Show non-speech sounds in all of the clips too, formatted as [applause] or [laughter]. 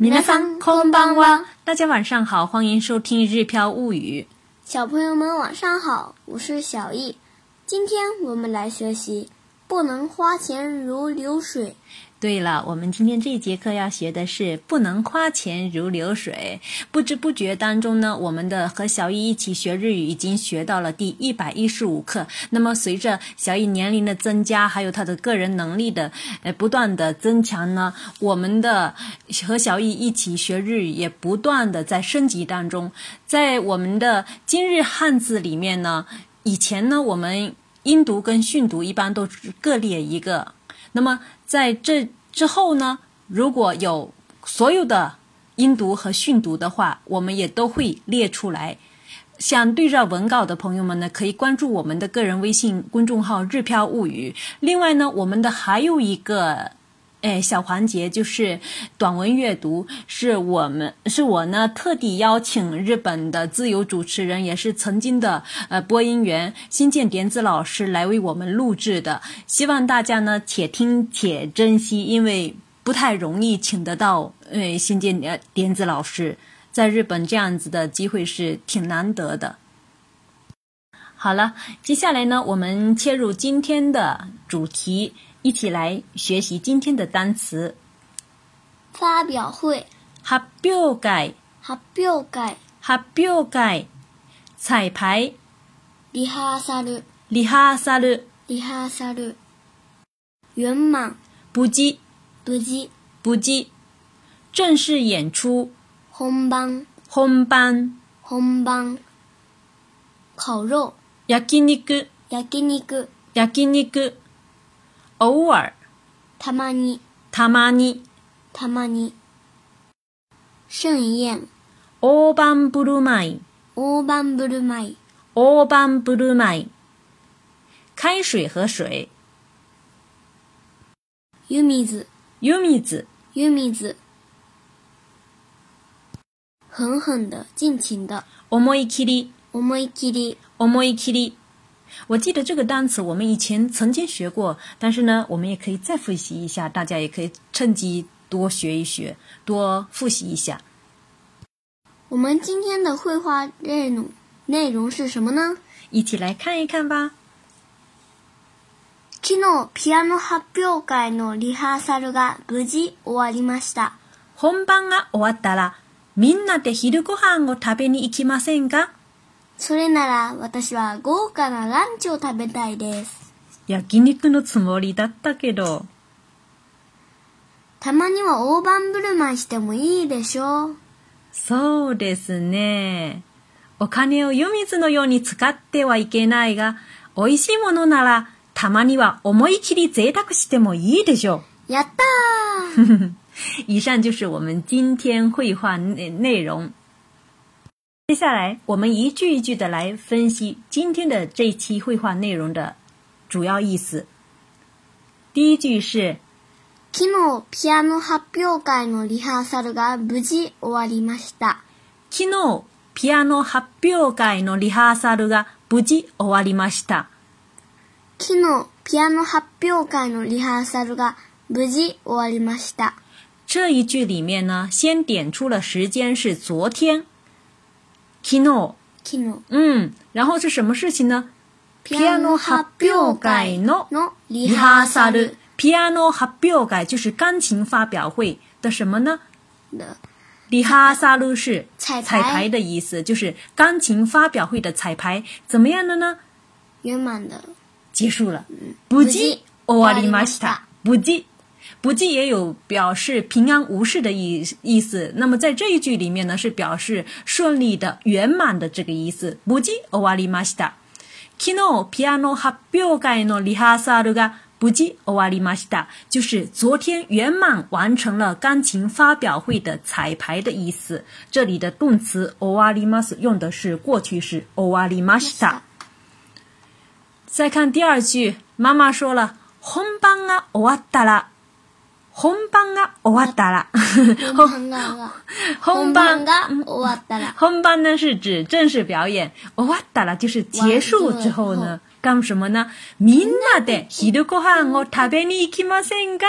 んこん空んは。大家晚上好，欢迎收听《日飘物语》。小朋友们晚上好，我是小易，今天我们来学习，不能花钱如流水。对了，我们今天这一节课要学的是不能花钱如流水。不知不觉当中呢，我们的和小艺一起学日语已经学到了第一百一十五课。那么随着小艺年龄的增加，还有她的个人能力的呃不断的增强呢，我们的和小艺一起学日语也不断的在升级当中。在我们的今日汉字里面呢，以前呢我们音读跟训读一般都各列一个。那么在这之后呢，如果有所有的音读和训读的话，我们也都会列出来。想对照文稿的朋友们呢，可以关注我们的个人微信公众号“日飘物语”。另外呢，我们的还有一个。哎，小环节就是短文阅读，是我们是我呢特地邀请日本的自由主持人，也是曾经的呃播音员新建典子老师来为我们录制的。希望大家呢且听且珍惜，因为不太容易请得到呃新建呃典子老师在日本这样子的机会是挺难得的。好了，接下来呢，我们切入今天的主题。一起来学习今天的单词。发表会，发表会，发表会，发表会，彩排，rehearsal，リハーサル、リハーサル，圆满，無事，無事，無事，正式演出，本番，本番，本番，烤肉，焼肉，焼肉，焼肉。偶尔、たまに、たまに、たまに。盛宴、大盤振る舞い、大盤振る舞い、大盤振る舞い。开水和水。湯水、湯水、湯水。狠狠的、尽情的。思い切り、思い切り、思い切り。我记得这个单词我们以前曾经学过，但是呢，我们也可以再复习一下。大家也可以趁机多学一学，多复习一下。我们今天的绘画内容内容是什么呢？一起来看一看吧。昨日ピアノ発表会のリハーサルが無事終わりました。本番が終わったら、みんなで昼ご飯を食べに行きませんか？それなら私は豪華なランチを食べたいです。焼肉のつもりだったけど。たまには大盤振る舞いしてもいいでしょう。そうですね。お金を湯水のように使ってはいけないが、美味しいものならたまには思い切り贅沢してもいいでしょう。やったー [laughs] 以上就是我们今天绘画内内容。接下来，我们一句一句的来分析今天的这一期绘画内容的主要意思。第一句是：昨日ピアノ発表会のリハーサルが無事終わりました。昨日ピアノ発表会のリハーサルが無事終わりました。昨日ピアノ発表会のリハーサルが無事終わりました。这一句里面呢，先点出了时间是昨天。kino，嗯，然后是什么事情呢？piano 发表会のリハーサル piano 发表会就是钢琴发表会的什么呢？リハーサル是彩排的意思，就是钢琴发表会的彩排怎么样的呢？圆满的结束了。不吉。オアリマス不吉。不计也有表示平安无事的意意思，那么在这一句里面呢，是表示顺利的、圆满的这个意思。不计終わりました。昨日ピアノ発表会のリハーサルが不计終わりました。就是昨天圆满完成了钢琴发表会的彩排的意思。这里的动词終わります用的是过去式終わりました。再看第二句，妈妈说了，本番が終わったら。本番が終わったら。[laughs] 本番が終わったら。本番呢是指正式表演。終わったら就是结束之后呢。干什么呢みんなで昼ご飯を食べに行きませんか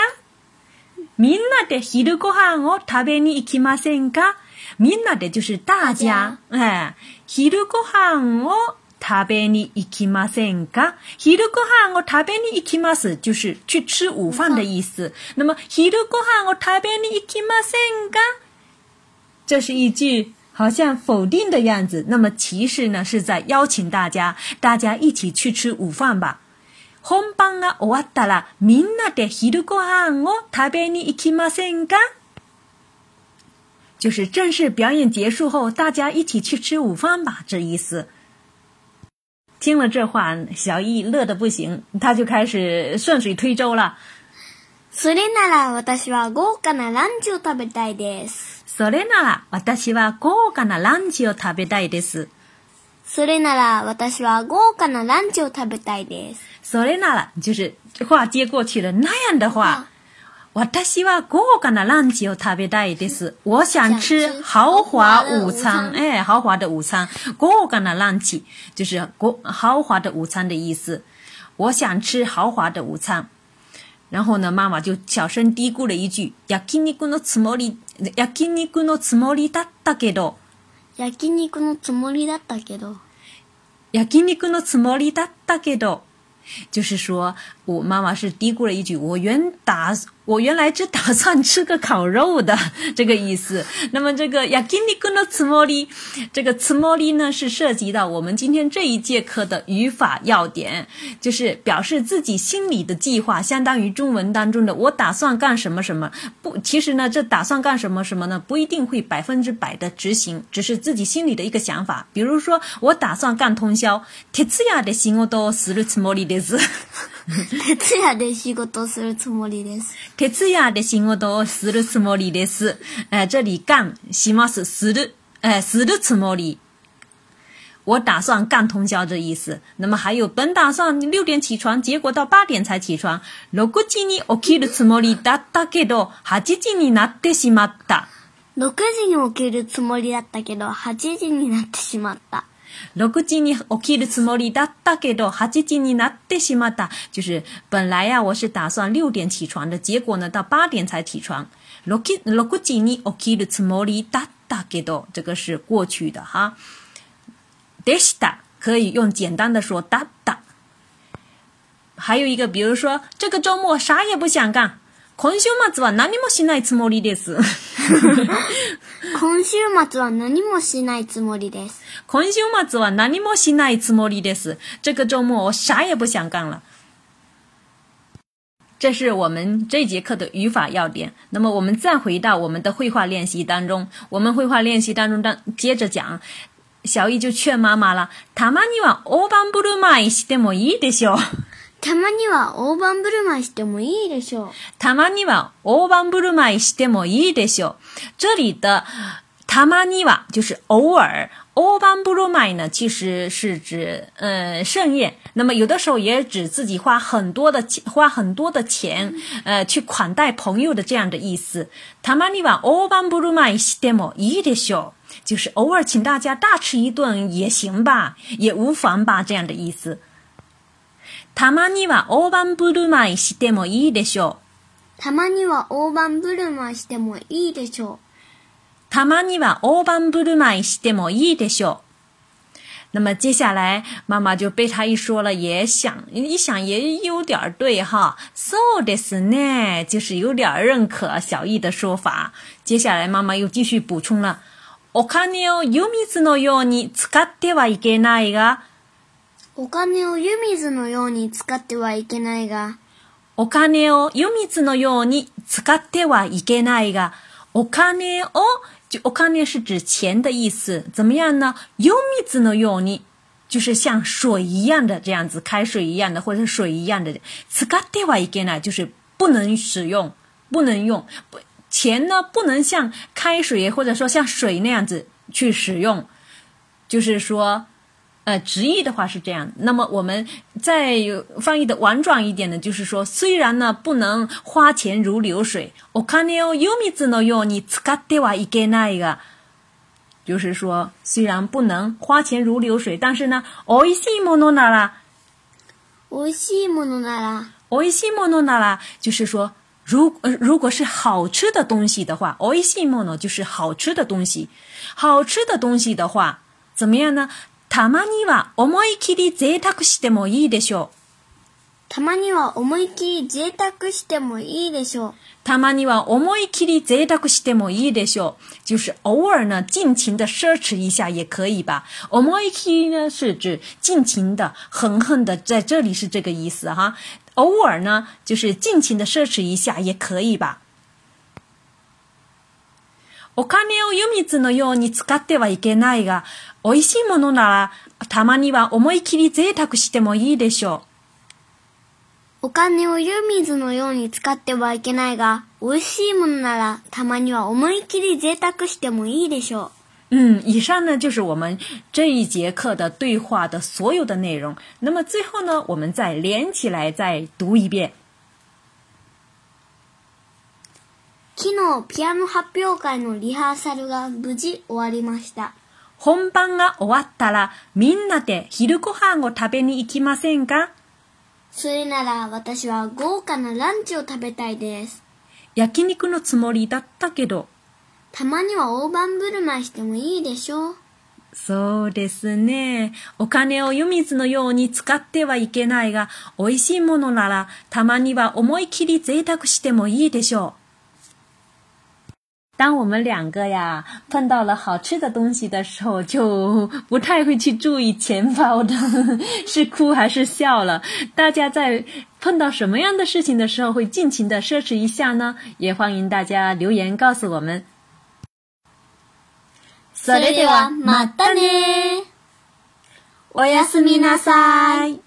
みんなで昼ご飯を食べに行きませんかみんなで就是大家。哎、昼ご飯を食べに行きませんか？昼ごはんを食べに行きます，就是去吃午饭的意思。那么，昼ごはんを食べに行きませんか？这是一句好像否定的样子，那么其实呢是在邀请大家，大家一起去吃午饭吧。本番が終わったら、みんなで昼ごはんを食べに行きませんか？就是正式表演结束后，大家一起去吃午饭吧，这意思。听了这话，小易乐得不行，他就开始顺水推舟了。それなら私は豪華なランチを食べたいです。それなら私は豪華なランチを食べたいです。それなら私は豪華なランチを食べたいです。それなら就是话接过去了，那样的话。我は希望“なランチ”特别得意的是，我想吃豪华午餐，哎，豪华的午餐，“ごがなランチ”就是“豪华的午餐”的意思。我想吃豪华的午餐，然后呢，妈妈就小声嘀咕了一句：“焼肉のつもり、焼肉のつもりだったけど。”“焼肉のつもりだったけど。”“焼肉のつもりだったけど。”就是说。我妈妈是嘀咕了一句：“我原打我原来只打算吃个烤肉的这个意思。[laughs] ”那么这个“야긴리군나츠모리”，这个“츠모리”呢是涉及到我们今天这一节课的语法要点，就是表示自己心里的计划，相当于中文当中的“我打算干什么什么”。不，其实呢，这打算干什么什么呢？不一定会百分之百的执行，只是自己心里的一个想法。比如说，我打算干通宵，铁子样的行，我都十日茨摩里的 [laughs] 徹夜で仕事するつもりです。徹夜で仕事をするつもりです。え、这里干します。する、え、するつもり。我打算干通宵的意思。那么还有本打算六点起床，结果到八点才起床。六時に起きるつもりだったけど、八時になってしまった。六時に起きるつもりだったけど、八時になってしまった。罗古吉尼奥基的茨莫里达大概多哈吉吉尼拿德西马达，就是本来呀，我是打算六点起床的，结果呢，到八点才起床。罗基罗古吉尼奥基的茨莫里达大概多，这个是过去的哈。でした。可以用简单的说哒た。还有一个，比如说这个周末啥也不想干。今週末は何もしないつもりです。[laughs] 今週末は何もしないつもりです。今週末は何もしないつもりです。这个周末我啥也不想干了。这是我们这节课的语法要点。那么我们再回到我们的绘画练习当中，我们绘画练习当中当接着讲，小易就劝妈妈了：“たまには大盤振る舞いしてもいいでしょう。”たまには大盤ブルマイしてもいいでしょう。たまには大盤ブルマイしてもいいでしょう。这里它たまには就是偶尔，大盘ブルマイ呢其实是指嗯盛宴，那么有的时候也指自己花很多的花很多的钱呃去款待朋友的这样的意思。たまには大盤ブルマイしてもいいでしょう，就是偶尔请大家大吃一顿也行吧，也无妨吧这样的意思。たまには大盤振る舞いしてもいいでしょう。たまには大盤振る舞いしてもいいでしょう。たまには大盤振る舞いしてもいいでしょう。那么接下来，妈妈就被他一说了，也想一想也有点对哈。そうですね，就是有点认可小易的说法。接下来，妈妈又继续补充了：お金を湯水のように使ってはいけないが、お金を湯水のように使ってはいけないが、お金を湯水のように使ってはいけないが、お金を、お金是指钱的意思。怎么样呢？湯水のように、就是像水一样的这样子，开水一样的或者水一样的。使ってはいけない，就是不能使用，不能用。钱呢，不能像开水或者说像水那样子去使用，就是说。呃，直译的话是这样。那么我们再翻译的婉转一点呢，就是说，虽然呢不能花钱如流水，就是说虽然不能花钱如流水，但是呢，おいしいものなら、おいしいものなら、おいしいものなら，就是说，如呃，如果是好吃的东西的话，おいしいもの就是好吃的东西，好吃的东西的话，怎么样呢？たまには思い切り贅沢してもいいでしょう。たまには思い切り贅沢してもいいでしょう。たまには思い切り贅沢してもいいでしょう。就是偶尔呢，尽情的奢侈一下也可以吧。思い切り呢是指尽情的、狠狠的，在这里是这个意思哈。偶尔呢，就是尽情的奢侈一下也可以吧。お金を湯水のように使ってはいけないが、美味しいものなら、たまには思い切り贅沢してもいいでしょう。お金を湯水のように使ってはいけないが、美味しいものなら、たまには思い切り贅沢してもいいでしょう。嗯，以上呢就是我们这一节课的对话的所有的内容。那么最后呢，我们再连起来再读一遍。昨日ピアノ発表会のリハーサルが無事終わりました。本番が終わったらみんなで昼ご飯を食べに行きませんかそれなら私は豪華なランチを食べたいです。焼肉のつもりだったけど。たまには大盤振る舞いしてもいいでしょう。そうですね。お金を湯水のように使ってはいけないが、美味しいものなら、たまには思い切り贅沢してもいいでしょう。当我们两个呀碰到了好吃的东西的时候，就不太会去注意钱包的是哭还是笑了。大家在碰到什么样的事情的时候会尽情的奢侈一下呢？也欢迎大家留言告诉我们。それではまたね。おやすみなさい。